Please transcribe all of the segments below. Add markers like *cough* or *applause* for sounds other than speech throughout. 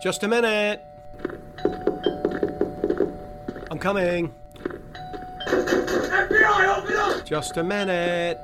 Just a minute. I'm coming. FBI, open up! Just a minute.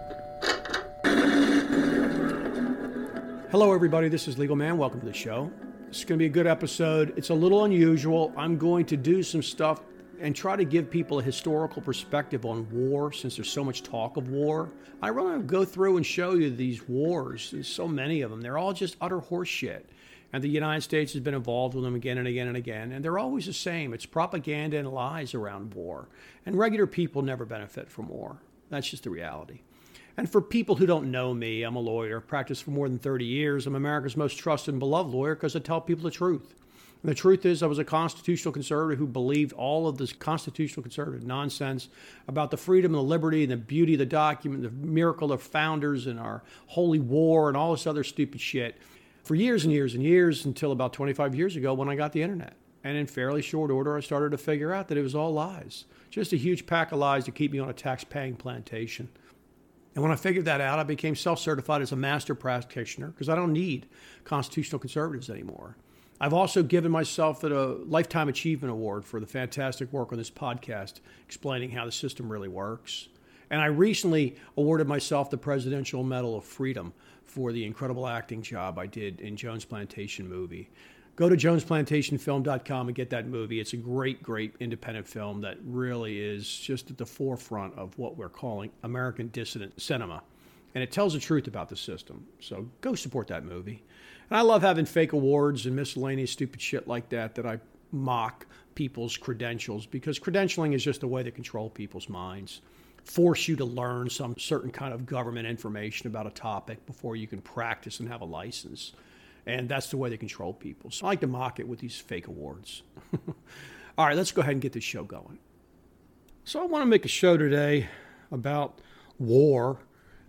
Hello, everybody. This is Legal Man. Welcome to the show. It's going to be a good episode. It's a little unusual. I'm going to do some stuff and try to give people a historical perspective on war since there's so much talk of war. I want to go through and show you these wars. There's so many of them. They're all just utter horseshit. And the United States has been involved with them again and again and again. And they're always the same it's propaganda and lies around war. And regular people never benefit from war. That's just the reality. And for people who don't know me, I'm a lawyer, practiced for more than 30 years. I'm America's most trusted and beloved lawyer because I tell people the truth. And the truth is, I was a constitutional conservative who believed all of this constitutional conservative nonsense about the freedom and the liberty and the beauty of the document, the miracle of founders and our holy war and all this other stupid shit for years and years and years until about 25 years ago when I got the internet. And in fairly short order, I started to figure out that it was all lies. Just a huge pack of lies to keep me on a tax paying plantation. And when I figured that out, I became self certified as a master practitioner because I don't need constitutional conservatives anymore. I've also given myself a Lifetime Achievement Award for the fantastic work on this podcast explaining how the system really works. And I recently awarded myself the Presidential Medal of Freedom for the incredible acting job I did in Jones Plantation movie. Go to jonesplantationfilm.com and get that movie. It's a great, great independent film that really is just at the forefront of what we're calling American dissident cinema. And it tells the truth about the system. So go support that movie. And I love having fake awards and miscellaneous stupid shit like that that I mock people's credentials because credentialing is just a way to control people's minds force you to learn some certain kind of government information about a topic before you can practice and have a license. And that's the way they control people. So I like to mock it with these fake awards. *laughs* All right, let's go ahead and get this show going. So I want to make a show today about war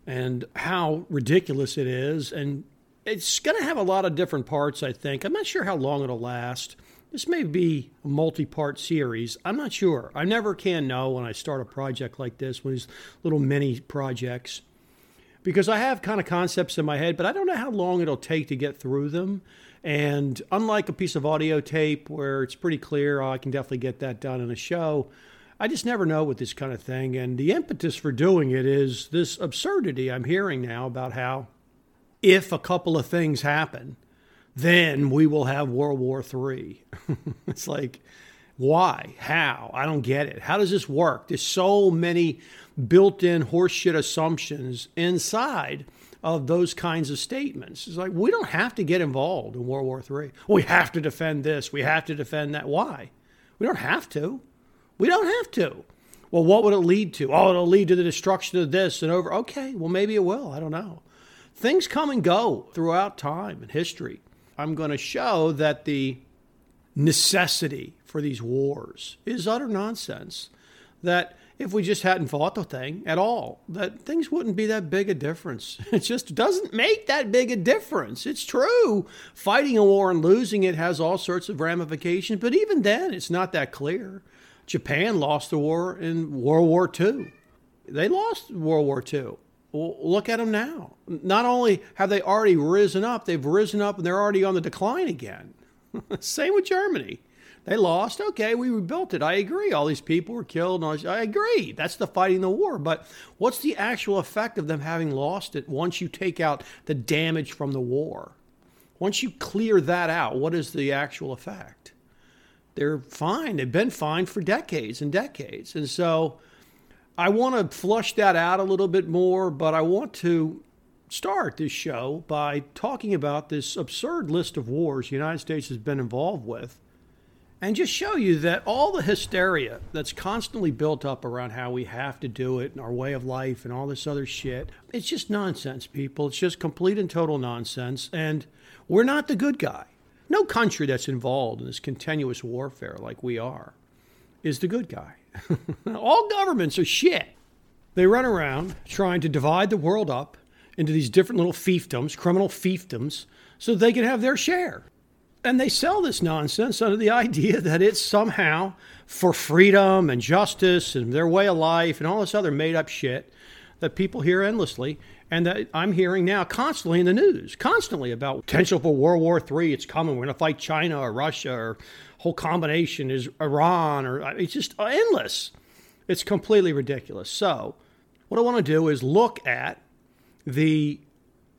and how ridiculous it is. And it's going to have a lot of different parts, I think. I'm not sure how long it'll last. This may be a multi part series. I'm not sure. I never can know when I start a project like this, one of these little mini projects because I have kind of concepts in my head, but I don't know how long it'll take to get through them. And unlike a piece of audio tape where it's pretty clear, oh, I can definitely get that done in a show, I just never know with this kind of thing. And the impetus for doing it is this absurdity I'm hearing now about how if a couple of things happen, then we will have World War III. *laughs* it's like, why? How? I don't get it. How does this work? There's so many built in horseshit assumptions inside of those kinds of statements. It's like, we don't have to get involved in World War III. We have to defend this. We have to defend that. Why? We don't have to. We don't have to. Well, what would it lead to? Oh, it'll lead to the destruction of this and over. Okay, well, maybe it will. I don't know. Things come and go throughout time and history. I'm going to show that the necessity for these wars is utter nonsense. That if we just hadn't fought the thing at all, that things wouldn't be that big a difference. *laughs* It just doesn't make that big a difference. It's true. Fighting a war and losing it has all sorts of ramifications, but even then, it's not that clear. Japan lost the war in World War II. They lost World War II. Well, look at them now. Not only have they already risen up, they've risen up and they're already on the decline again. *laughs* Same with Germany. They lost. Okay, we rebuilt it. I agree. All these people were killed. I agree. That's the fighting the war. But what's the actual effect of them having lost it once you take out the damage from the war? Once you clear that out, what is the actual effect? They're fine. They've been fine for decades and decades. And so I want to flush that out a little bit more, but I want to start this show by talking about this absurd list of wars the United States has been involved with and just show you that all the hysteria that's constantly built up around how we have to do it and our way of life and all this other shit, it's just nonsense, people. It's just complete and total nonsense. And we're not the good guy. No country that's involved in this continuous warfare like we are is the good guy. *laughs* all governments are shit. They run around trying to divide the world up into these different little fiefdoms, criminal fiefdoms, so they can have their share. And they sell this nonsense under the idea that it's somehow for freedom and justice and their way of life and all this other made up shit that people hear endlessly. And that I'm hearing now constantly in the news, constantly about potential for World War III. It's coming. We're going to fight China or Russia or whole combination is Iran or it's just endless. It's completely ridiculous. So, what I want to do is look at the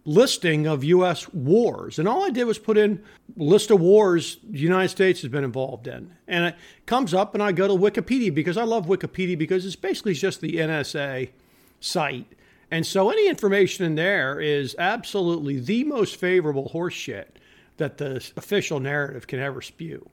listing of U.S. wars. And all I did was put in list of wars the United States has been involved in. And it comes up, and I go to Wikipedia because I love Wikipedia because it's basically just the NSA site. And so any information in there is absolutely the most favorable horseshit that the official narrative can ever spew.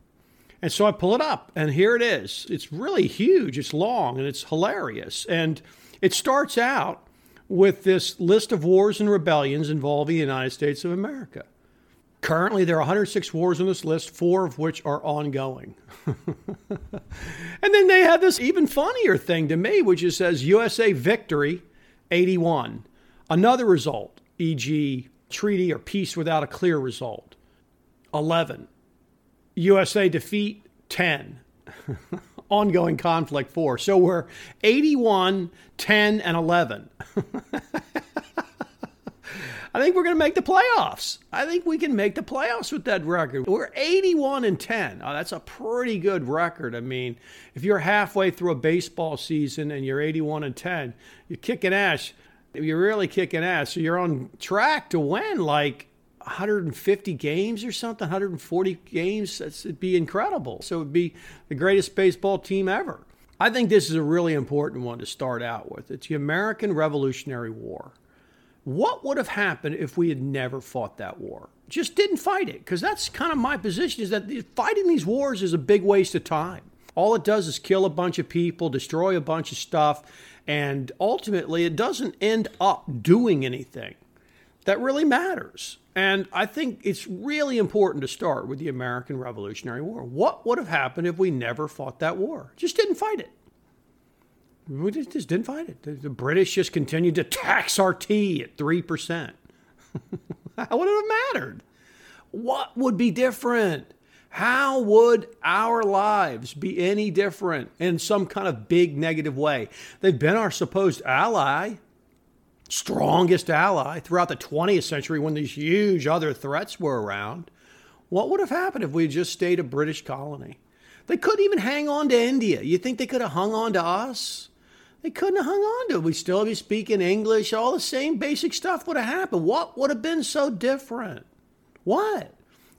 And so I pull it up, and here it is. It's really huge, it's long, and it's hilarious. And it starts out with this list of wars and rebellions involving the United States of America. Currently, there are 106 wars on this list, four of which are ongoing. *laughs* and then they have this even funnier thing to me, which is says USA victory 81. Another result, e.g., treaty or peace without a clear result 11. USA defeat 10. *laughs* ongoing conflict 4. So we're 81, 10, and 11. *laughs* I think we're going to make the playoffs. I think we can make the playoffs with that record. We're 81 and 10. Oh, that's a pretty good record. I mean, if you're halfway through a baseball season and you're 81 and 10, you're kicking ass. You're really kicking ass. So you're on track to win like 150 games or something, 140 games. it'd be incredible. So it'd be the greatest baseball team ever. I think this is a really important one to start out with. It's the American Revolutionary War. What would have happened if we had never fought that war? Just didn't fight it, because that's kind of my position is that fighting these wars is a big waste of time. All it does is kill a bunch of people, destroy a bunch of stuff, and ultimately it doesn't end up doing anything that really matters. And I think it's really important to start with the American Revolutionary War. What would have happened if we never fought that war? Just didn't fight it. We just, didn't fight it. The British just continued to tax our tea at 3%. How would it have mattered? What would be different? How would our lives be any different in some kind of big negative way? They've been our supposed ally strongest ally throughout the 20th century when these huge other threats were around. What would have happened if we had just stayed a British colony? They couldn't even hang on to India. You think they could have hung on to us? They couldn't have hung on to it. We'd still be speaking English. All the same basic stuff would have happened. What would have been so different? What?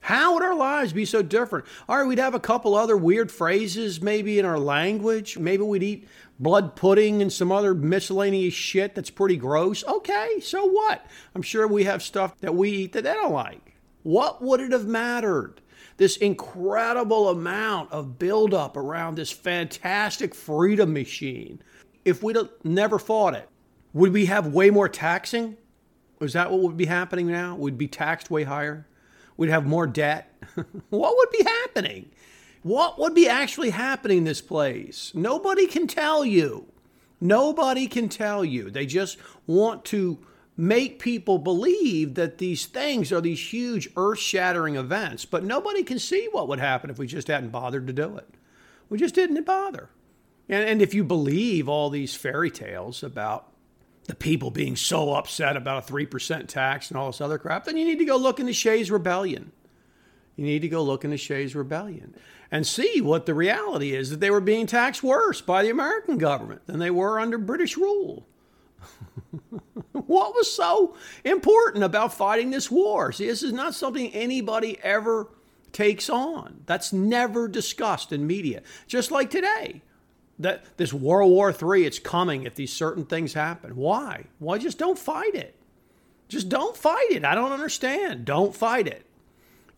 How would our lives be so different? All right, we'd have a couple other weird phrases maybe in our language. Maybe we'd eat blood pudding and some other miscellaneous shit that's pretty gross. Okay, so what? I'm sure we have stuff that we eat that they don't like. What would it have mattered? This incredible amount of buildup around this fantastic freedom machine. If we'd never fought it, would we have way more taxing? Is that what would be happening now? We'd be taxed way higher? We'd have more debt? *laughs* what would be happening? What would be actually happening in this place? Nobody can tell you. Nobody can tell you. They just want to make people believe that these things are these huge earth shattering events, but nobody can see what would happen if we just hadn't bothered to do it. We just didn't bother. And, and if you believe all these fairy tales about the people being so upset about a 3% tax and all this other crap, then you need to go look into Shays Rebellion. You need to go look into Shays Rebellion and see what the reality is that they were being taxed worse by the American government than they were under British rule. *laughs* what was so important about fighting this war? See, this is not something anybody ever takes on. That's never discussed in media. Just like today, that this World War III, it's coming if these certain things happen. Why? Why just don't fight it? Just don't fight it. I don't understand. Don't fight it.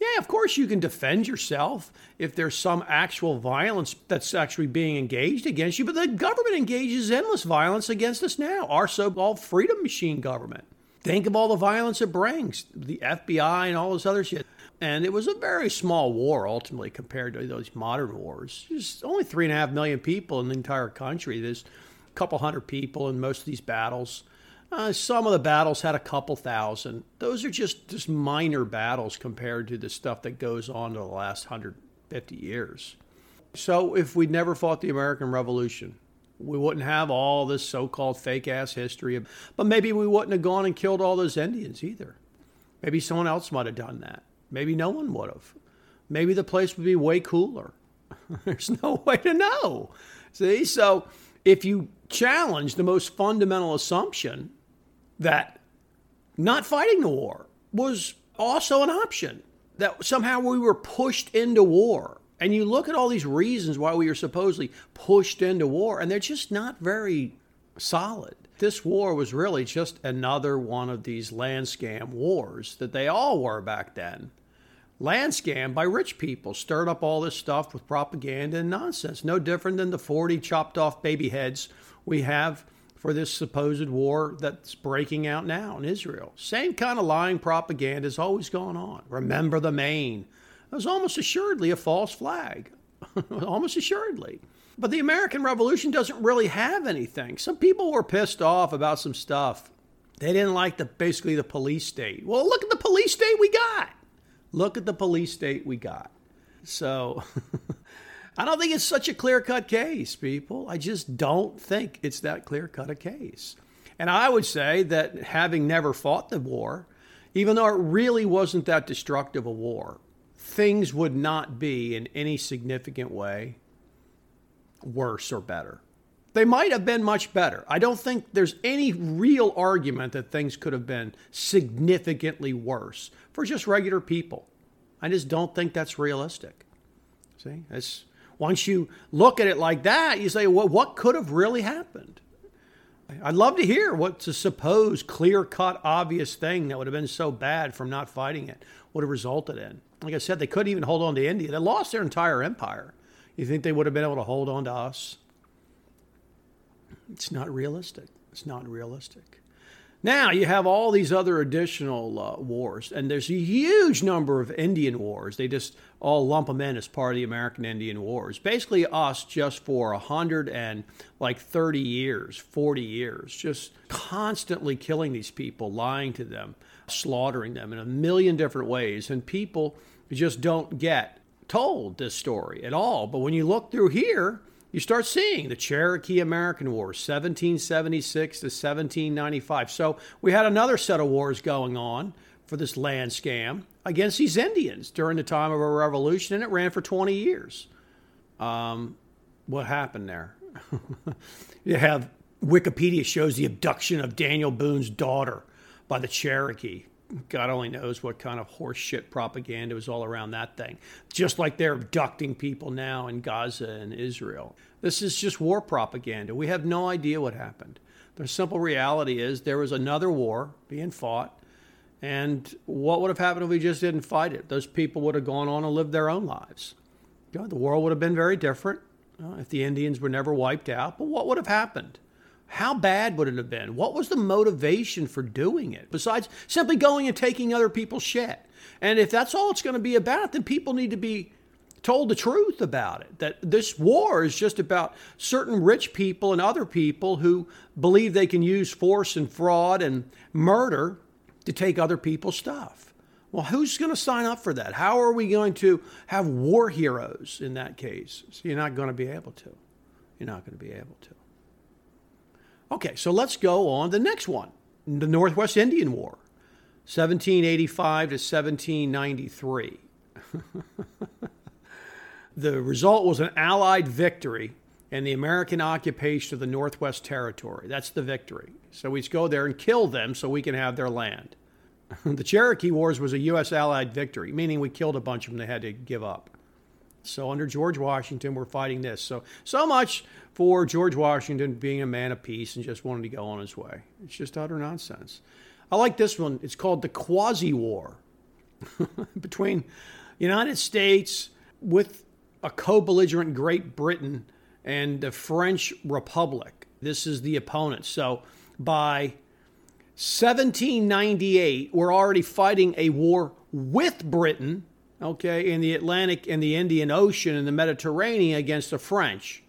Yeah, of course you can defend yourself if there's some actual violence that's actually being engaged against you, but the government engages endless violence against us now, our so called freedom machine government. Think of all the violence it brings, the FBI and all this other shit. And it was a very small war ultimately compared to those modern wars. There's only three and a half million people in the entire country. There's a couple hundred people in most of these battles. Uh, some of the battles had a couple thousand. Those are just, just minor battles compared to the stuff that goes on to the last 150 years. So, if we'd never fought the American Revolution, We wouldn't have all this so called fake ass history. But maybe we wouldn't have gone and killed all those Indians either. Maybe someone else might have done that. Maybe no one would have. Maybe the place would be way cooler. *laughs* There's no *laughs* way to know. See? So if you challenge the most fundamental assumption that not fighting the war was also an option, that somehow we were pushed into war. And you look at all these reasons why we were supposedly pushed into war, and they're just not very solid. This war was really just another one of these land scam wars that they all were back then. Land scam by rich people stirred up all this stuff with propaganda and nonsense. No different than the 40 chopped off baby heads we have for this supposed war that's breaking out now in Israel. Same kind of lying propaganda has always gone on. Remember the Maine. It was almost assuredly a false flag. *laughs* almost assuredly. But the American Revolution doesn't really have anything. Some people were pissed off about some stuff. They didn't like the basically the police state. Well, look at the police state we got. Look at the police state we got. So *laughs* I don't think it's such a clear cut case, people. I just don't think it's that clear cut a case. And I would say that having never fought the war, even though it really wasn't that destructive a war, things would not be in any significant way worse or better. They might have been much better. I don't think there's any real argument that things could have been significantly worse for just regular people. I just don't think that's realistic. See, it's once you look at it like that, you say, well, what could have really happened? I'd love to hear what's a supposed clear cut, obvious thing that would have been so bad from not fighting it would have resulted in. Like I said, they couldn't even hold on to India. They lost their entire empire. You think they would have been able to hold on to us? It's not realistic. It's not realistic. Now you have all these other additional uh, wars, and there's a huge number of Indian wars. They just all lump them in as part of the American Indian Wars. Basically, us just for a hundred and like thirty years, forty years, just constantly killing these people, lying to them, slaughtering them in a million different ways, and people just don't get told this story at all. But when you look through here, you start seeing the Cherokee American War, 1776 to 1795. So we had another set of wars going on for this land scam against these Indians during the time of our revolution, and it ran for 20 years. Um, what happened there? *laughs* you have Wikipedia shows the abduction of Daniel Boone's daughter by the Cherokee. God only knows what kind of horseshit propaganda was all around that thing. Just like they're abducting people now in Gaza and Israel. This is just war propaganda. We have no idea what happened. The simple reality is there was another war being fought, and what would have happened if we just didn't fight it? Those people would have gone on and lived their own lives. Know, the world would have been very different uh, if the Indians were never wiped out. But what would have happened? How bad would it have been? What was the motivation for doing it besides simply going and taking other people's shit? And if that's all it's going to be about, then people need to be told the truth about it. That this war is just about certain rich people and other people who believe they can use force and fraud and murder to take other people's stuff. Well, who's going to sign up for that? How are we going to have war heroes in that case? So you're not going to be able to. You're not going to be able to. Okay, so let's go on the next one the Northwest Indian War, 1785 to 1793. *laughs* the result was an Allied victory and the American occupation of the Northwest Territory. That's the victory. So we go there and kill them so we can have their land. *laughs* the Cherokee Wars was a U.S. Allied victory, meaning we killed a bunch of them they had to give up. So under George Washington, we're fighting this. So so much for George Washington being a man of peace and just wanting to go on his way. It's just utter nonsense. I like this one. It's called the Quasi War *laughs* between United States with a co-belligerent Great Britain and the French Republic. This is the opponent. So by 1798, we're already fighting a war with Britain okay, in the Atlantic and the Indian Ocean and the Mediterranean against the French,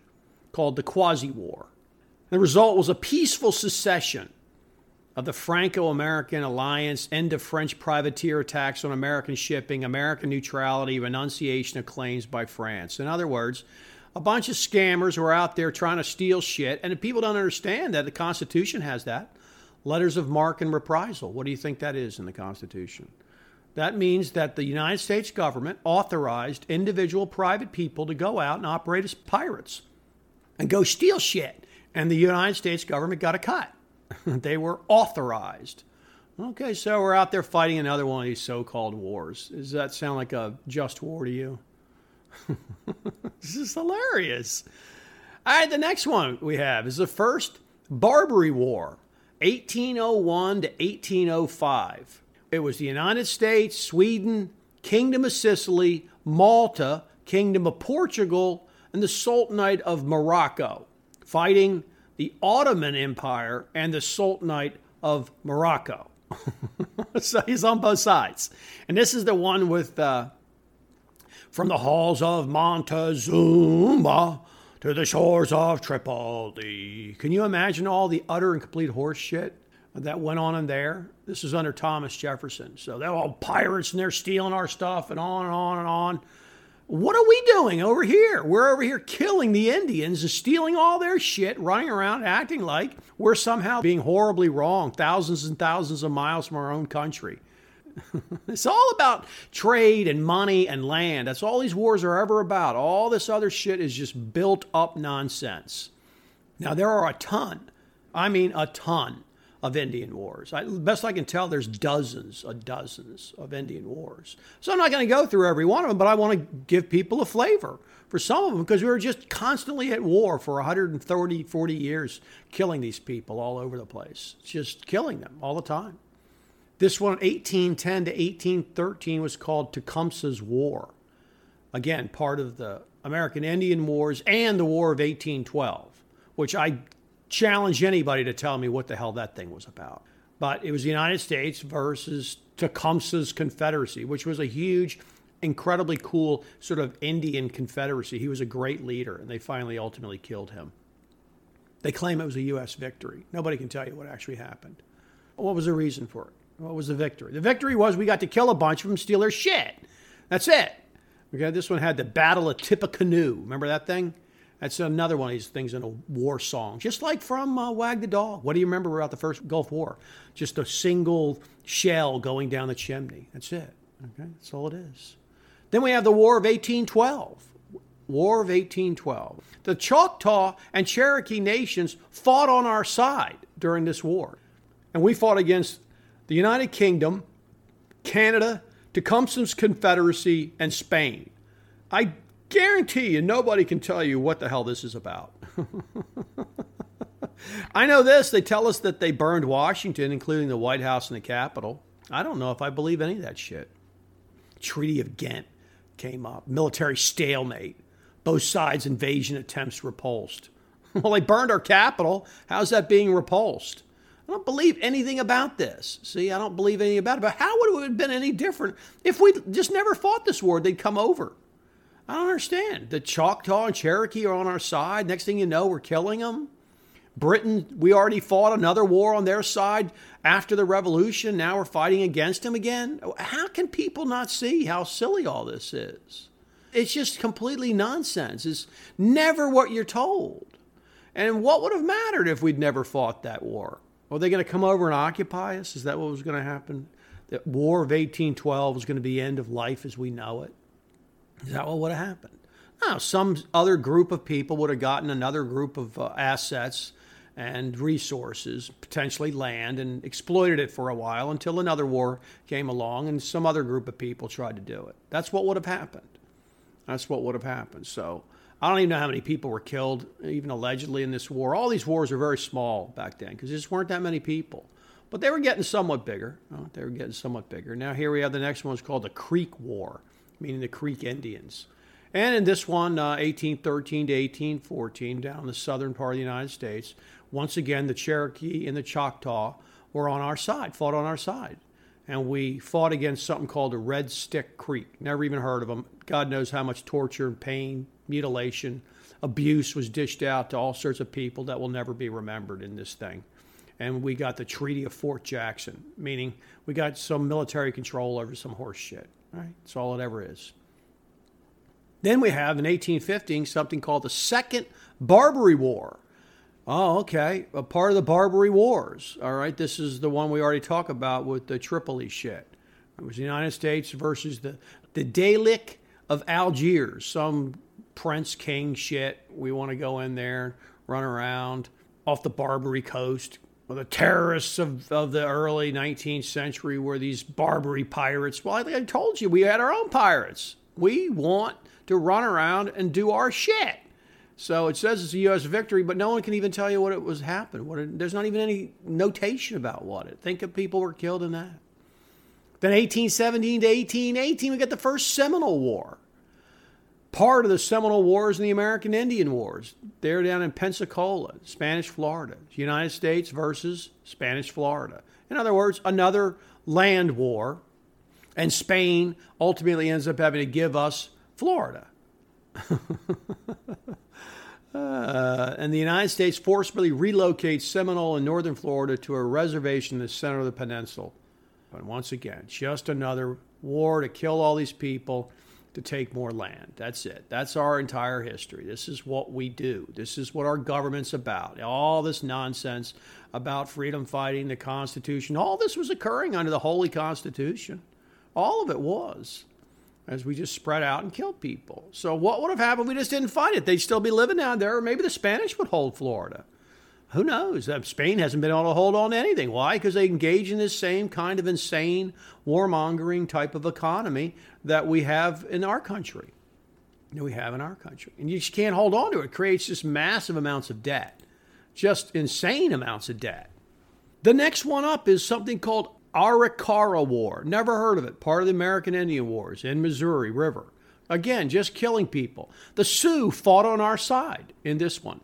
called the Quasi War. The result was a peaceful secession of the Franco American alliance, end of French privateer attacks on American shipping, American neutrality, renunciation of claims by France. In other words, a bunch of scammers who are out there trying to steal shit. And people don't understand that the Constitution has that. Letters of marque and reprisal. What do you think that is in the Constitution? That means that the United States government authorized individual private people to go out and operate as pirates and go steal shit. And the United States government got a cut. *laughs* they were authorized. Okay, so we're out there fighting another one of these so called wars. Does that sound like a just war to you? *laughs* this is hilarious. All right, the next one we have is the first Barbary War, 1801 to 1805. It was the United States, Sweden, Kingdom of Sicily, Malta, Kingdom of Portugal, and the Sultanate of Morocco, fighting the Ottoman Empire and the Sultanate of Morocco. *laughs* so he's on both sides. And this is the one with uh, from the halls of Montezuma to the shores of Tripoli. Can you imagine all the utter and complete horse shit that went on in there? This is under Thomas Jefferson. So they're all pirates and they're stealing our stuff and on and on and on. What are we doing over here? We're over here killing the Indians and stealing all their shit, running around acting like we're somehow being horribly wrong, thousands and thousands of miles from our own country. *laughs* it's all about trade and money and land. That's all these wars are ever about. All this other shit is just built up nonsense. Now, there are a ton, I mean, a ton of Indian wars. I, best I can tell, there's dozens of dozens of Indian wars. So I'm not going to go through every one of them, but I want to give people a flavor for some of them because we were just constantly at war for 130, 40 years, killing these people all over the place, just killing them all the time. This one, 1810 to 1813, was called Tecumseh's War. Again, part of the American Indian Wars and the War of 1812, which I challenge anybody to tell me what the hell that thing was about. But it was the United States versus Tecumseh's Confederacy, which was a huge, incredibly cool sort of Indian confederacy. He was a great leader, and they finally ultimately killed him. They claim it was a U.S. victory. Nobody can tell you what actually happened. What was the reason for it? What was the victory? The victory was we got to kill a bunch of them, steal their shit. That's it. Okay, this one had the Battle of Tippecanoe. Remember that thing? That's another one of these things in a war song, just like from uh, Wag the Dog. What do you remember about the first Gulf War? Just a single shell going down the chimney. That's it. Okay, that's all it is. Then we have the War of 1812. War of 1812. The Choctaw and Cherokee nations fought on our side during this war. And we fought against the United Kingdom, Canada, Tecumseh's Confederacy, and Spain. I guarantee you nobody can tell you what the hell this is about. *laughs* I know this. They tell us that they burned Washington, including the White House and the Capitol. I don't know if I believe any of that shit. Treaty of Ghent came up, military stalemate, both sides' invasion attempts repulsed. *laughs* well, they burned our capital. How's that being repulsed? I don't believe anything about this. See, I don't believe anything about it. But how would it have been any different if we just never fought this war? They'd come over. I don't understand. The Choctaw and Cherokee are on our side. Next thing you know, we're killing them. Britain, we already fought another war on their side after the revolution. Now we're fighting against them again. How can people not see how silly all this is? It's just completely nonsense. It's never what you're told. And what would have mattered if we'd never fought that war? Are they going to come over and occupy us? Is that what was going to happen? The War of 1812 was going to be the end of life as we know it. Is that what would have happened? No, some other group of people would have gotten another group of uh, assets and resources, potentially land, and exploited it for a while until another war came along and some other group of people tried to do it. That's what would have happened. That's what would have happened. So I don't even know how many people were killed, even allegedly, in this war. All these wars were very small back then because there just weren't that many people. But they were getting somewhat bigger. Oh, they were getting somewhat bigger. Now, here we have the next one. It's called the Creek War meaning the Creek Indians. And in this one, uh, 1813 to 1814, down the southern part of the United States, once again, the Cherokee and the Choctaw were on our side, fought on our side. And we fought against something called the Red Stick Creek. Never even heard of them. God knows how much torture and pain, mutilation, abuse was dished out to all sorts of people that will never be remembered in this thing. And we got the Treaty of Fort Jackson, meaning we got some military control over some horse shit. Right? That's all it ever is. Then we have in 1815 something called the Second Barbary War. Oh, okay. A part of the Barbary Wars. All right. This is the one we already talked about with the Tripoli shit. It was the United States versus the, the Deylik of Algiers, some prince king shit. We want to go in there, run around off the Barbary coast. Well, the terrorists of, of the early 19th century were these Barbary pirates. Well, I, I told you, we had our own pirates. We want to run around and do our shit. So it says it's a U.S. victory, but no one can even tell you what it was happened. What it, there's not even any notation about what it. Think of people were killed in that. Then 1817 to 1818, we get the first Seminole War. Part of the Seminole Wars and the American Indian Wars. They're down in Pensacola, Spanish Florida. United States versus Spanish Florida. In other words, another land war. And Spain ultimately ends up having to give us Florida. *laughs* Uh, and the United States forcibly relocates Seminole in northern Florida to a reservation in the center of the peninsula. But once again, just another war to kill all these people to take more land. That's it. That's our entire history. This is what we do. This is what our government's about. All this nonsense about freedom fighting, the Constitution, all this was occurring under the Holy Constitution. All of it was as we just spread out and killed people. So, what would have happened if we just didn't fight it? They'd still be living down there, or maybe the Spanish would hold Florida who knows? Uh, Spain hasn't been able to hold on to anything. Why? Because they engage in this same kind of insane warmongering type of economy that we have in our country. That we have in our country. And you just can't hold on to it. It creates just massive amounts of debt, just insane amounts of debt. The next one up is something called Arikara War. Never heard of it. Part of the American Indian Wars in Missouri River. Again, just killing people. The Sioux fought on our side in this one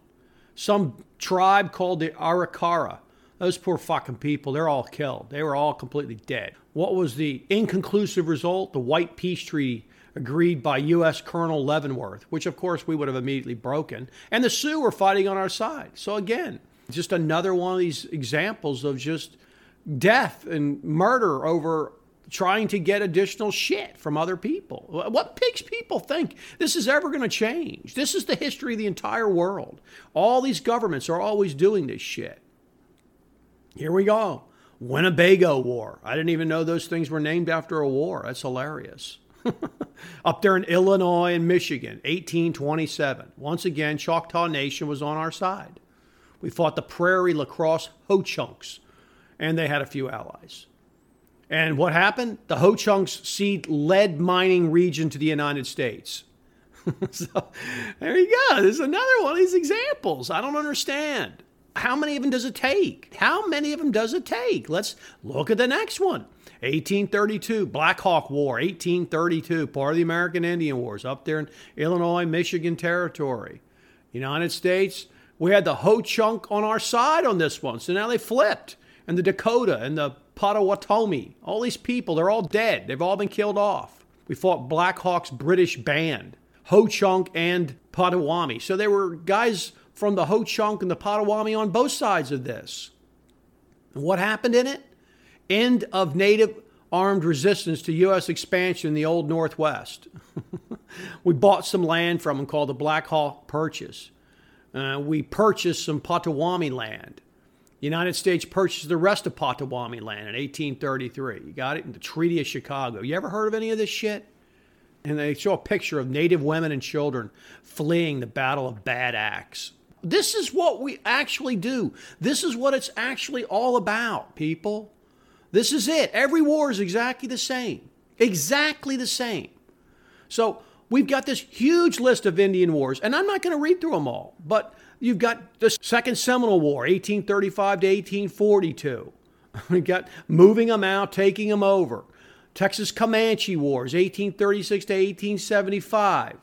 some tribe called the Arikara. Those poor fucking people, they're all killed. They were all completely dead. What was the inconclusive result? The White Peace Treaty agreed by U.S. Colonel Leavenworth, which of course we would have immediately broken. And the Sioux were fighting on our side. So again, just another one of these examples of just death and murder over trying to get additional shit from other people. What makes people think this is ever going to change? This is the history of the entire world. All these governments are always doing this shit. Here we go. Winnebago War. I didn't even know those things were named after a war. That's hilarious. *laughs* Up there in Illinois and Michigan, 1827. Once again, Choctaw Nation was on our side. We fought the Prairie La Crosse Ho Chunks, and they had a few allies. And what happened? The Ho Chunks cede lead mining region to the United States. *laughs* so there you go. There's another one of these examples. I don't understand. How many of them does it take? How many of them does it take? Let's look at the next one. 1832, Black Hawk War, 1832, part of the American Indian Wars up there in Illinois, Michigan territory. United States, we had the Ho Chunk on our side on this one. So now they flipped. And the Dakota and the Potawatomi. All these people, they're all dead. They've all been killed off. We fought Black Hawk's British band, Ho Chunk and Potawatomi. So there were guys from the Ho Chunk and the Potawatomi on both sides of this. And what happened in it? End of native armed resistance to U.S. expansion in the old Northwest. *laughs* we bought some land from them called the Black Hawk Purchase. Uh, we purchased some Potawatomi land. United States purchased the rest of Potawatomi land in 1833. You got it? In the Treaty of Chicago. You ever heard of any of this shit? And they show a picture of native women and children fleeing the Battle of Bad Axe. This is what we actually do. This is what it's actually all about, people. This is it. Every war is exactly the same. Exactly the same. So we've got this huge list of Indian wars, and I'm not going to read through them all, but You've got the Second Seminole War, 1835 to 1842. We *laughs* got moving them out, taking them over. Texas Comanche Wars, 1836 to 1875.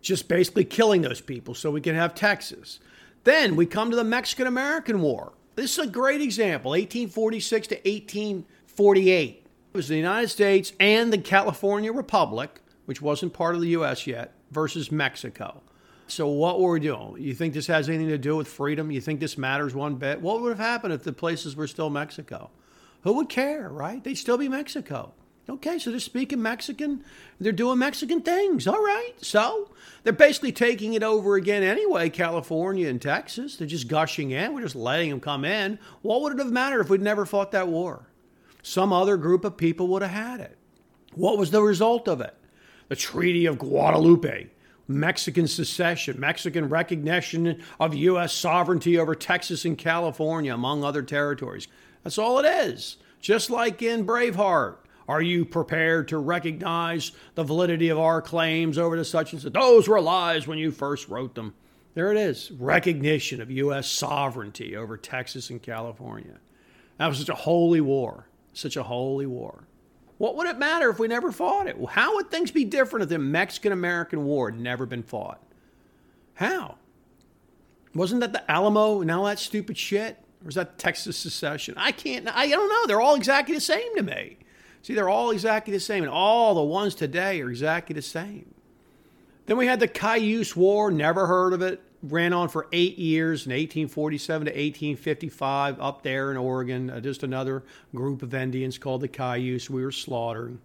Just basically killing those people so we can have Texas. Then we come to the Mexican American War. This is a great example, 1846 to 1848. It was the United States and the California Republic, which wasn't part of the U.S. yet, versus Mexico. So what were we doing? You think this has anything to do with freedom? You think this matters one bit? What would have happened if the places were still Mexico? Who would care, right? They'd still be Mexico. Okay, so they're speaking Mexican. They're doing Mexican things. All right. So they're basically taking it over again anyway, California and Texas. They're just gushing in. We're just letting them come in. What would it have mattered if we'd never fought that war? Some other group of people would have had it. What was the result of it? The Treaty of Guadalupe, Mexican secession, Mexican recognition of U.S. sovereignty over Texas and California, among other territories. That's all it is. Just like in Braveheart. Are you prepared to recognize the validity of our claims over to such and such? Those were lies when you first wrote them. There it is recognition of U.S. sovereignty over Texas and California. That was such a holy war. Such a holy war. What would it matter if we never fought it? How would things be different if the Mexican American War had never been fought? How? Wasn't that the Alamo and all that stupid shit? Or was that Texas secession? I can't, I don't know. They're all exactly the same to me. See, they're all exactly the same, and all the ones today are exactly the same. Then we had the Cayuse War, never heard of it. Ran on for eight years, in 1847 to 1855, up there in Oregon. Uh, just another group of Indians called the Cayuse we were slaughtering.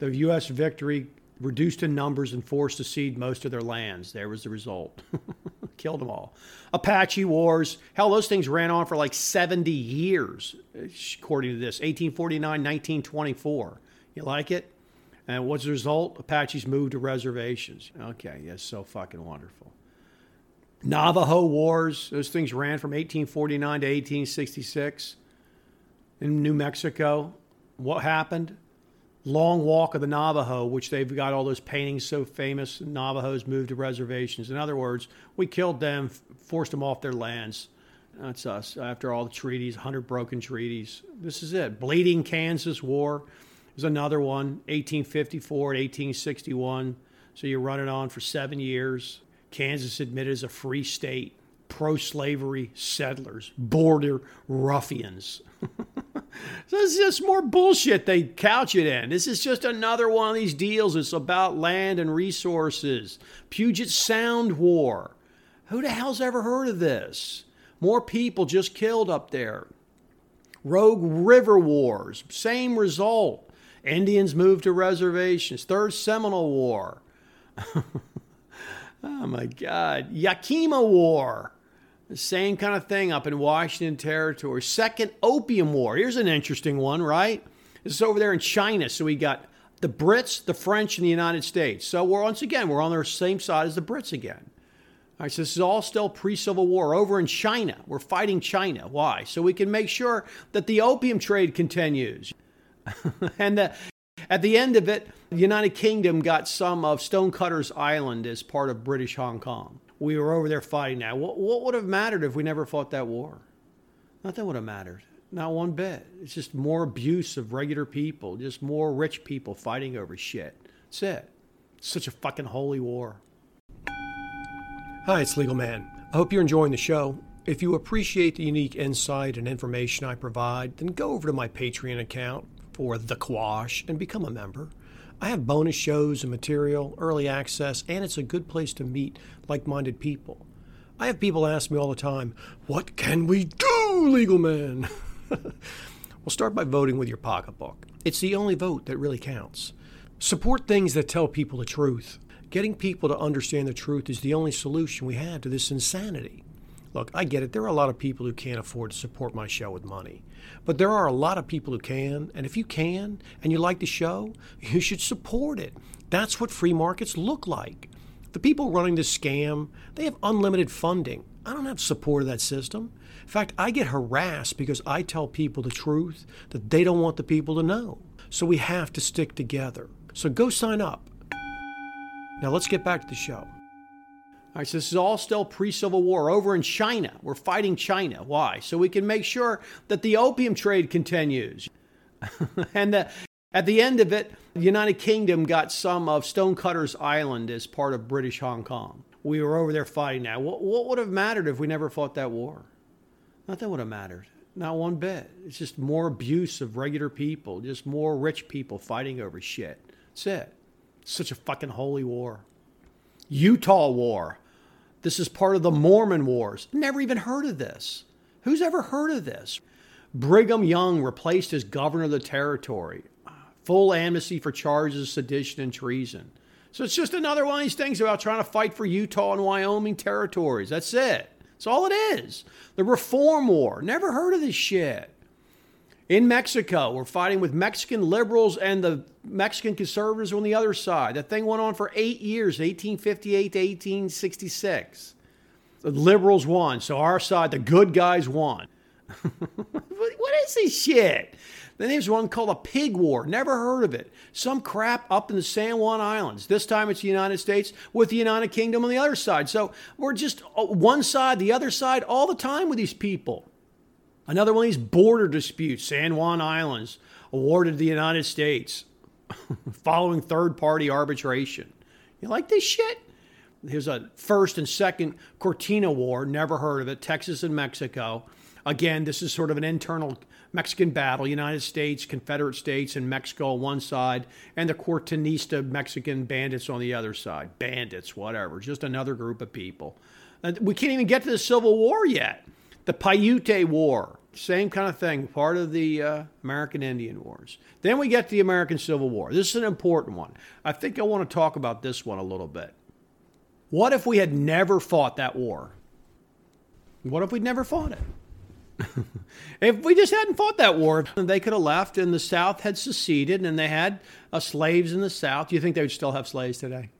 The U.S. victory reduced in numbers and forced to cede most of their lands. There was the result. *laughs* Killed them all. Apache Wars. Hell, those things ran on for like 70 years, according to this. 1849, 1924. You like it? And what's the result? Apaches moved to reservations. Okay, yes, so fucking wonderful. Navajo Wars. Those things ran from 1849 to 1866 in New Mexico. What happened? Long Walk of the Navajo, which they've got all those paintings so famous. Navajos moved to reservations. In other words, we killed them, forced them off their lands. That's us. After all the treaties, 100 broken treaties. This is it. Bleeding Kansas War is another one, 1854 to 1861. So you run it on for seven years. Kansas admitted as a free state. Pro slavery settlers, border ruffians. *laughs* this is just more bullshit they couch it in. This is just another one of these deals. It's about land and resources. Puget Sound War. Who the hell's ever heard of this? More people just killed up there. Rogue River Wars, same result. Indians moved to reservations. Third Seminole War. *laughs* oh my God. Yakima War. The same kind of thing up in Washington Territory. Second Opium War. Here's an interesting one, right? This is over there in China. So we got the Brits, the French, and the United States. So we're once again, we're on the same side as the Brits again. All right, so this is all still pre Civil War. Over in China, we're fighting China. Why? So we can make sure that the opium trade continues. *laughs* and the, at the end of it, the United Kingdom got some of Stonecutters Island as part of British Hong Kong we were over there fighting that. What, what would have mattered if we never fought that war? Nothing would have mattered. Not one bit. It's just more abuse of regular people, just more rich people fighting over shit. That's it. It's such a fucking holy war. Hi, it's Legal Man. I hope you're enjoying the show. If you appreciate the unique insight and information I provide, then go over to my Patreon account for The Quash and become a member. I have bonus shows and material, early access, and it's a good place to meet like minded people. I have people ask me all the time, What can we do, legal man? *laughs* well, start by voting with your pocketbook. It's the only vote that really counts. Support things that tell people the truth. Getting people to understand the truth is the only solution we have to this insanity. Look, I get it. There are a lot of people who can't afford to support my show with money. But there are a lot of people who can. And if you can and you like the show, *laughs* you should support it. That's what free markets look like. The people running this scam, they have unlimited funding. I don't have support of that system. In fact, I get harassed because I tell people the truth that they don't want the people to know. So we have to stick together. So go sign up. Now let's get back to the show. All right, so this is all still pre Civil War. Over in China, we're fighting China. Why? So we can make sure that the opium trade continues. *laughs* and the, at the end of it, the United Kingdom got some of Stonecutters Island as part of British Hong Kong. We were over there fighting that. What, what would have mattered if we never fought that war? Nothing would have mattered. Not one bit. It's just more abuse of regular people, just more rich people fighting over shit. That's it. Such a fucking holy war. Utah War. This is part of the Mormon Wars. Never even heard of this. Who's ever heard of this? Brigham Young replaced as governor of the territory. full amnesty for charges of sedition and treason. So it's just another one of these things about trying to fight for Utah and Wyoming territories. That's it. That's all it is. The Reform War. Never heard of this shit. In Mexico, we're fighting with Mexican liberals and the Mexican conservatives on the other side. That thing went on for eight years, 1858 to 1866. The liberals won, so our side, the good guys won. *laughs* what is this shit? Then there's one called a pig war. Never heard of it. Some crap up in the San Juan Islands. This time it's the United States with the United Kingdom on the other side. So we're just uh, one side, the other side all the time with these people. Another one of these border disputes, San Juan Islands, awarded to the United States *laughs* following third party arbitration. You like this shit? Here's a first and second Cortina War, never heard of it, Texas and Mexico. Again, this is sort of an internal Mexican battle, United States, Confederate States, and Mexico on one side, and the Cortinista Mexican bandits on the other side. Bandits, whatever, just another group of people. We can't even get to the Civil War yet. The Paiute War, same kind of thing, part of the uh, American Indian Wars. Then we get to the American Civil War. This is an important one. I think I want to talk about this one a little bit. What if we had never fought that war? What if we'd never fought it? *laughs* if we just hadn't fought that war, they could have left and the South had seceded and they had uh, slaves in the South. Do you think they would still have slaves today?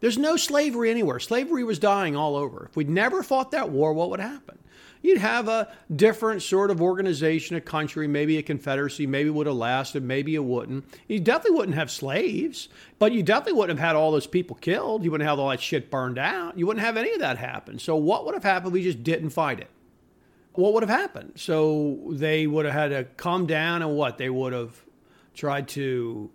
There's no slavery anywhere. Slavery was dying all over. If we'd never fought that war, what would happen? You'd have a different sort of organization, a country, maybe a confederacy, maybe it would have lasted, maybe it wouldn't. You definitely wouldn't have slaves, but you definitely wouldn't have had all those people killed. You wouldn't have all that shit burned out. You wouldn't have any of that happen. So, what would have happened if we just didn't fight it? What would have happened? So, they would have had to come down and what? They would have tried to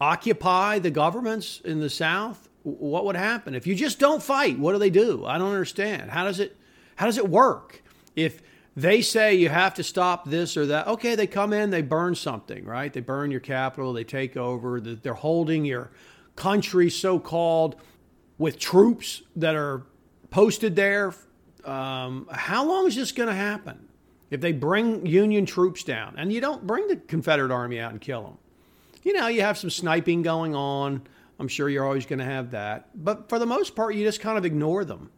occupy the governments in the South what would happen? If you just don't fight what do they do? I don't understand. How does it how does it work? If they say you have to stop this or that okay they come in they burn something right? They burn your capital they take over they're holding your country so called with troops that are posted there. Um, how long is this going to happen if they bring union troops down? And you don't bring the confederate army out and kill them you know you have some sniping going on I'm sure you're always going to have that. But for the most part, you just kind of ignore them.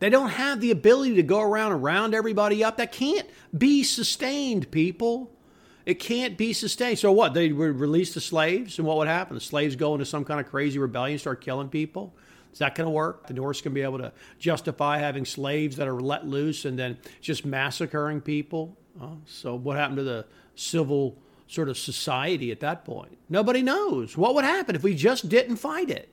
They don't have the ability to go around and round everybody up. That can't be sustained, people. It can't be sustained. So what? They would release the slaves, and what would happen? The slaves go into some kind of crazy rebellion, start killing people. Is that going to work? The going to be able to justify having slaves that are let loose and then just massacring people? Oh, so what happened to the civil sort of society at that point. Nobody knows. What would happen if we just didn't fight it?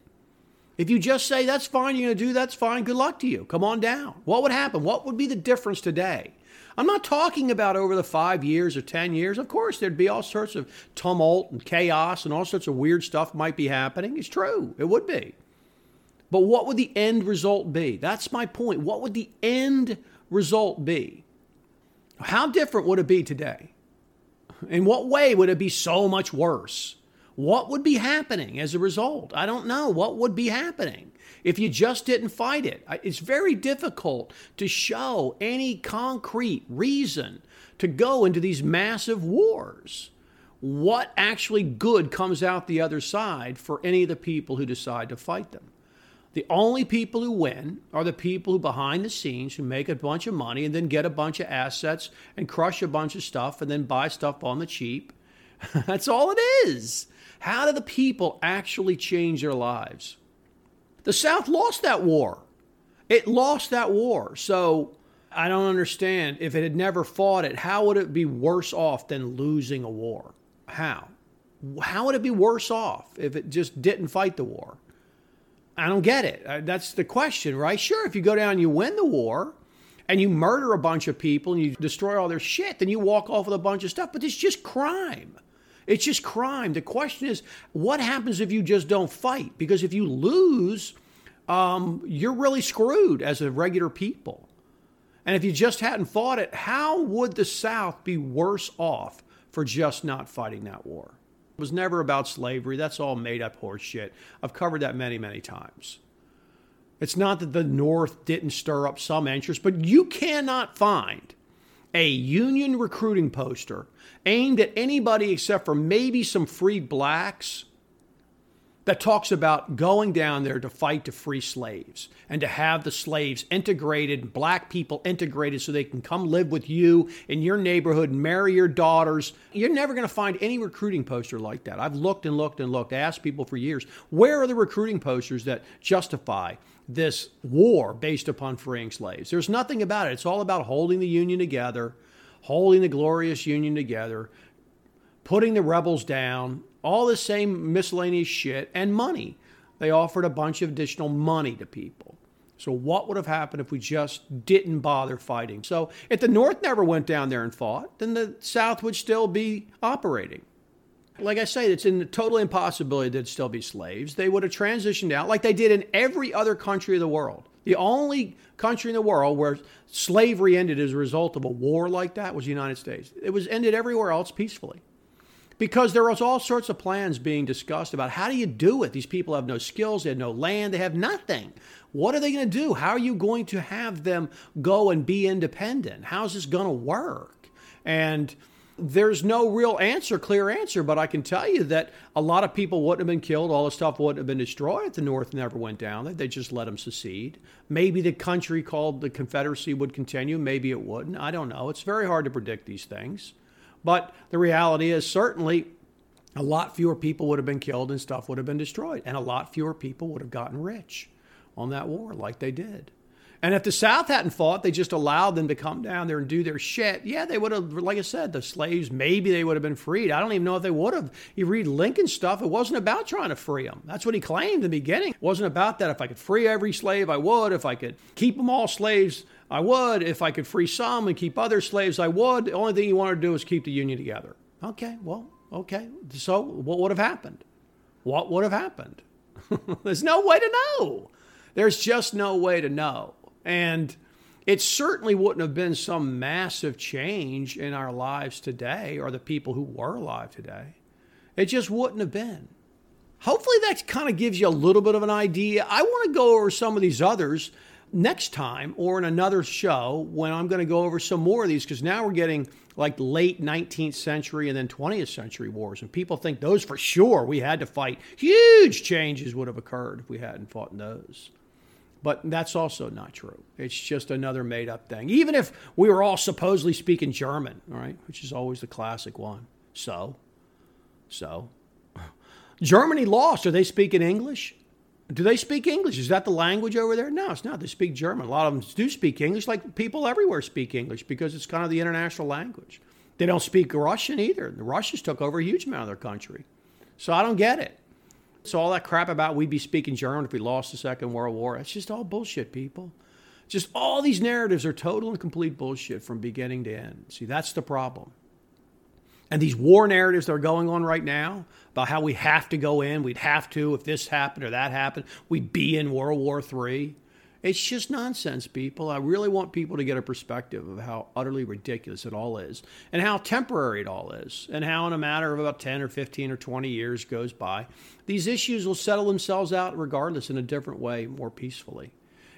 If you just say, that's fine, you're going to do that's fine, good luck to you. Come on down. What would happen? What would be the difference today? I'm not talking about over the five years or 10 years. Of course, there'd be all sorts of tumult and chaos and all sorts of weird stuff might be happening. It's true, it would be. But what would the end result be? That's my point. What would the end result be? How different would it be today? In what way would it be so much worse? What would be happening as a result? I don't know. What would be happening if you just didn't fight it? It's very difficult to show any concrete reason to go into these massive wars. What actually good comes out the other side for any of the people who decide to fight them? The only people who win are the people who behind the scenes who make a bunch of money and then get a bunch of assets and crush a bunch of stuff and then buy stuff on the cheap. *laughs* That's all it is. How do the people actually change their lives? The South lost that war. It lost that war. So I don't understand. If it had never fought it, how would it be worse off than losing a war? How? How would it be worse off if it just didn't fight the war? I don't get it. Uh, that's the question, right? Sure, if you go down and you win the war and you murder a bunch of people and you destroy all their shit, then you walk off with a bunch of stuff. But it's just crime. It's just crime. The question is, what happens if you just don't fight? Because if you lose, um, you're really screwed as a regular people. And if you just hadn't fought it, how would the South be worse off for just not fighting that war? It was never about slavery. That's all made up horseshit. I've covered that many, many times. It's not that the North didn't stir up some interest, but you cannot find a Union recruiting poster aimed at anybody except for maybe some free blacks that talks about going down there to fight to free slaves and to have the slaves integrated, black people integrated so they can come live with you in your neighborhood marry your daughters. You're never going to find any recruiting poster like that. I've looked and looked and looked, asked people for years, where are the recruiting posters that justify this war based upon freeing slaves? There's nothing about it. It's all about holding the Union together, holding the glorious Union together, putting the rebels down, all the same miscellaneous shit and money. They offered a bunch of additional money to people. So, what would have happened if we just didn't bother fighting? So, if the North never went down there and fought, then the South would still be operating. Like I say, it's in the total impossibility there'd still be slaves. They would have transitioned out like they did in every other country of the world. The only country in the world where slavery ended as a result of a war like that was the United States. It was ended everywhere else peacefully because there was all sorts of plans being discussed about how do you do it? These people have no skills they have no land they have nothing. What are they going to do? How are you going to have them go and be independent? How's this going to work? And there's no real answer clear answer but i can tell you that a lot of people wouldn't have been killed all the stuff wouldn't have been destroyed if the north never went down. They just let them secede. Maybe the country called the confederacy would continue maybe it wouldn't. I don't know. It's very hard to predict these things but the reality is, certainly, a lot fewer people would have been killed and stuff would have been destroyed. And a lot fewer people would have gotten rich on that war like they did. And if the South hadn't fought, they just allowed them to come down there and do their shit. Yeah, they would have, like I said, the slaves, maybe they would have been freed. I don't even know if they would have. You read Lincoln's stuff, it wasn't about trying to free them. That's what he claimed in the beginning. It wasn't about that. If I could free every slave, I would. If I could keep them all slaves, I would. If I could free some and keep other slaves, I would. The only thing you wanted to do was keep the Union together. Okay, well, okay. So what would have happened? What would have happened? *laughs* There's no way to know. There's just no way to know. And it certainly wouldn't have been some massive change in our lives today or the people who were alive today. It just wouldn't have been. Hopefully, that kind of gives you a little bit of an idea. I want to go over some of these others next time or in another show when I'm going to go over some more of these because now we're getting like late 19th century and then 20th century wars. And people think those for sure we had to fight. Huge changes would have occurred if we hadn't fought in those. But that's also not true. It's just another made up thing. Even if we were all supposedly speaking German, all right, which is always the classic one. So, so. Germany lost. Are they speaking English? Do they speak English? Is that the language over there? No, it's not. They speak German. A lot of them do speak English, like people everywhere speak English because it's kind of the international language. They don't speak Russian either. The Russians took over a huge amount of their country. So I don't get it. So all that crap about we'd be speaking German if we lost the Second World War, it's just all bullshit, people. Just all these narratives are total and complete bullshit from beginning to end. See, that's the problem. And these war narratives that are going on right now about how we have to go in, we'd have to, if this happened or that happened, we'd be in World War III. It's just nonsense, people. I really want people to get a perspective of how utterly ridiculous it all is and how temporary it all is, and how, in a matter of about 10 or 15 or 20 years goes by, these issues will settle themselves out regardless in a different way, more peacefully.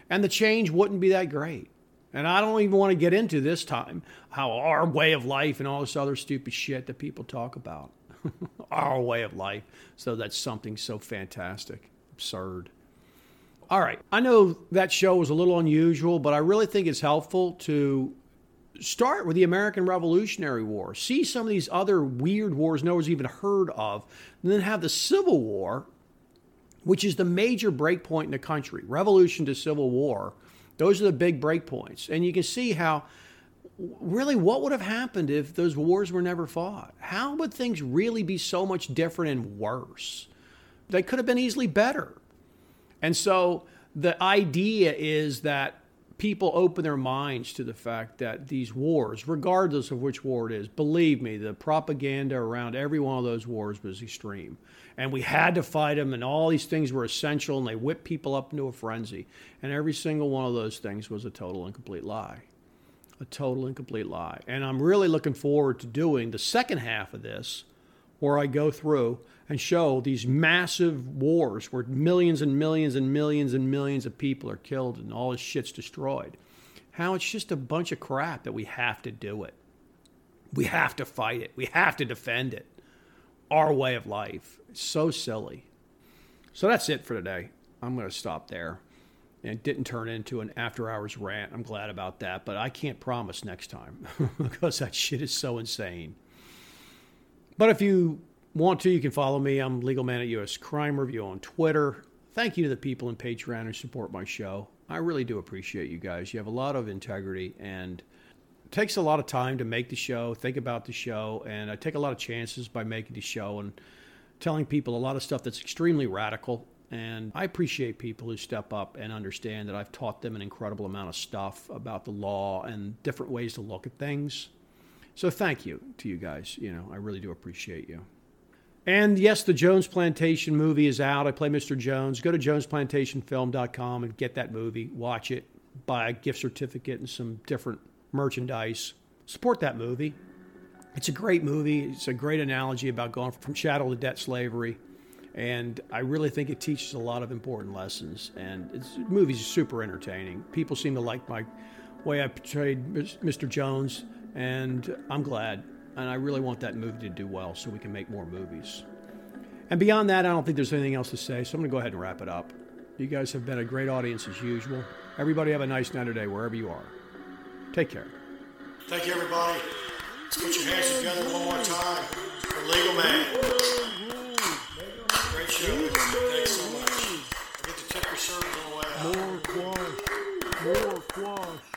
And the change wouldn't be that great. And I don't even want to get into this time how our way of life and all this other stupid shit that people talk about. *laughs* our way of life. So that's something so fantastic, absurd. All right. I know that show was a little unusual, but I really think it's helpful to start with the American Revolutionary War, see some of these other weird wars no one's even heard of, and then have the Civil War, which is the major breakpoint in the country. Revolution to Civil War. Those are the big breakpoints. And you can see how really what would have happened if those wars were never fought? How would things really be so much different and worse? They could have been easily better. And so the idea is that people open their minds to the fact that these wars, regardless of which war it is, believe me, the propaganda around every one of those wars was extreme. And we had to fight them, and all these things were essential, and they whipped people up into a frenzy. And every single one of those things was a total and complete lie. A total and complete lie. And I'm really looking forward to doing the second half of this, where I go through and show these massive wars where millions and millions and millions and millions of people are killed and all this shit's destroyed. how it's just a bunch of crap that we have to do it. We have to fight it. We have to defend it. Our way of life. So silly. So that's it for today. I'm going to stop there. And it didn't turn into an after hours rant. I'm glad about that, but I can't promise next time *laughs* because that shit is so insane. But if you want to, you can follow me. I'm Legal Man at US Crime Review on Twitter. Thank you to the people in Patreon who support my show. I really do appreciate you guys. You have a lot of integrity and it takes a lot of time to make the show, think about the show, and I take a lot of chances by making the show and telling people a lot of stuff that's extremely radical. And I appreciate people who step up and understand that I've taught them an incredible amount of stuff about the law and different ways to look at things. So thank you to you guys. You know, I really do appreciate you. And yes, the Jones Plantation movie is out. I play Mr. Jones. Go to jonesplantationfilm.com and get that movie, watch it, buy a gift certificate and some different merchandise. Support that movie. It's a great movie. It's a great analogy about going from chattel to debt slavery. And I really think it teaches a lot of important lessons. And it's, the movie's super entertaining. People seem to like my way I portrayed Mr. Jones, and I'm glad. And I really want that movie to do well so we can make more movies. And beyond that, I don't think there's anything else to say, so I'm going to go ahead and wrap it up. You guys have been a great audience as usual. Everybody have a nice night today, wherever you are. Take care. Thank you, everybody. Let's put your hands together one more time for Legal Man. Great show. Thanks so much. I get to tip your servers on the way out. More quash. More quash.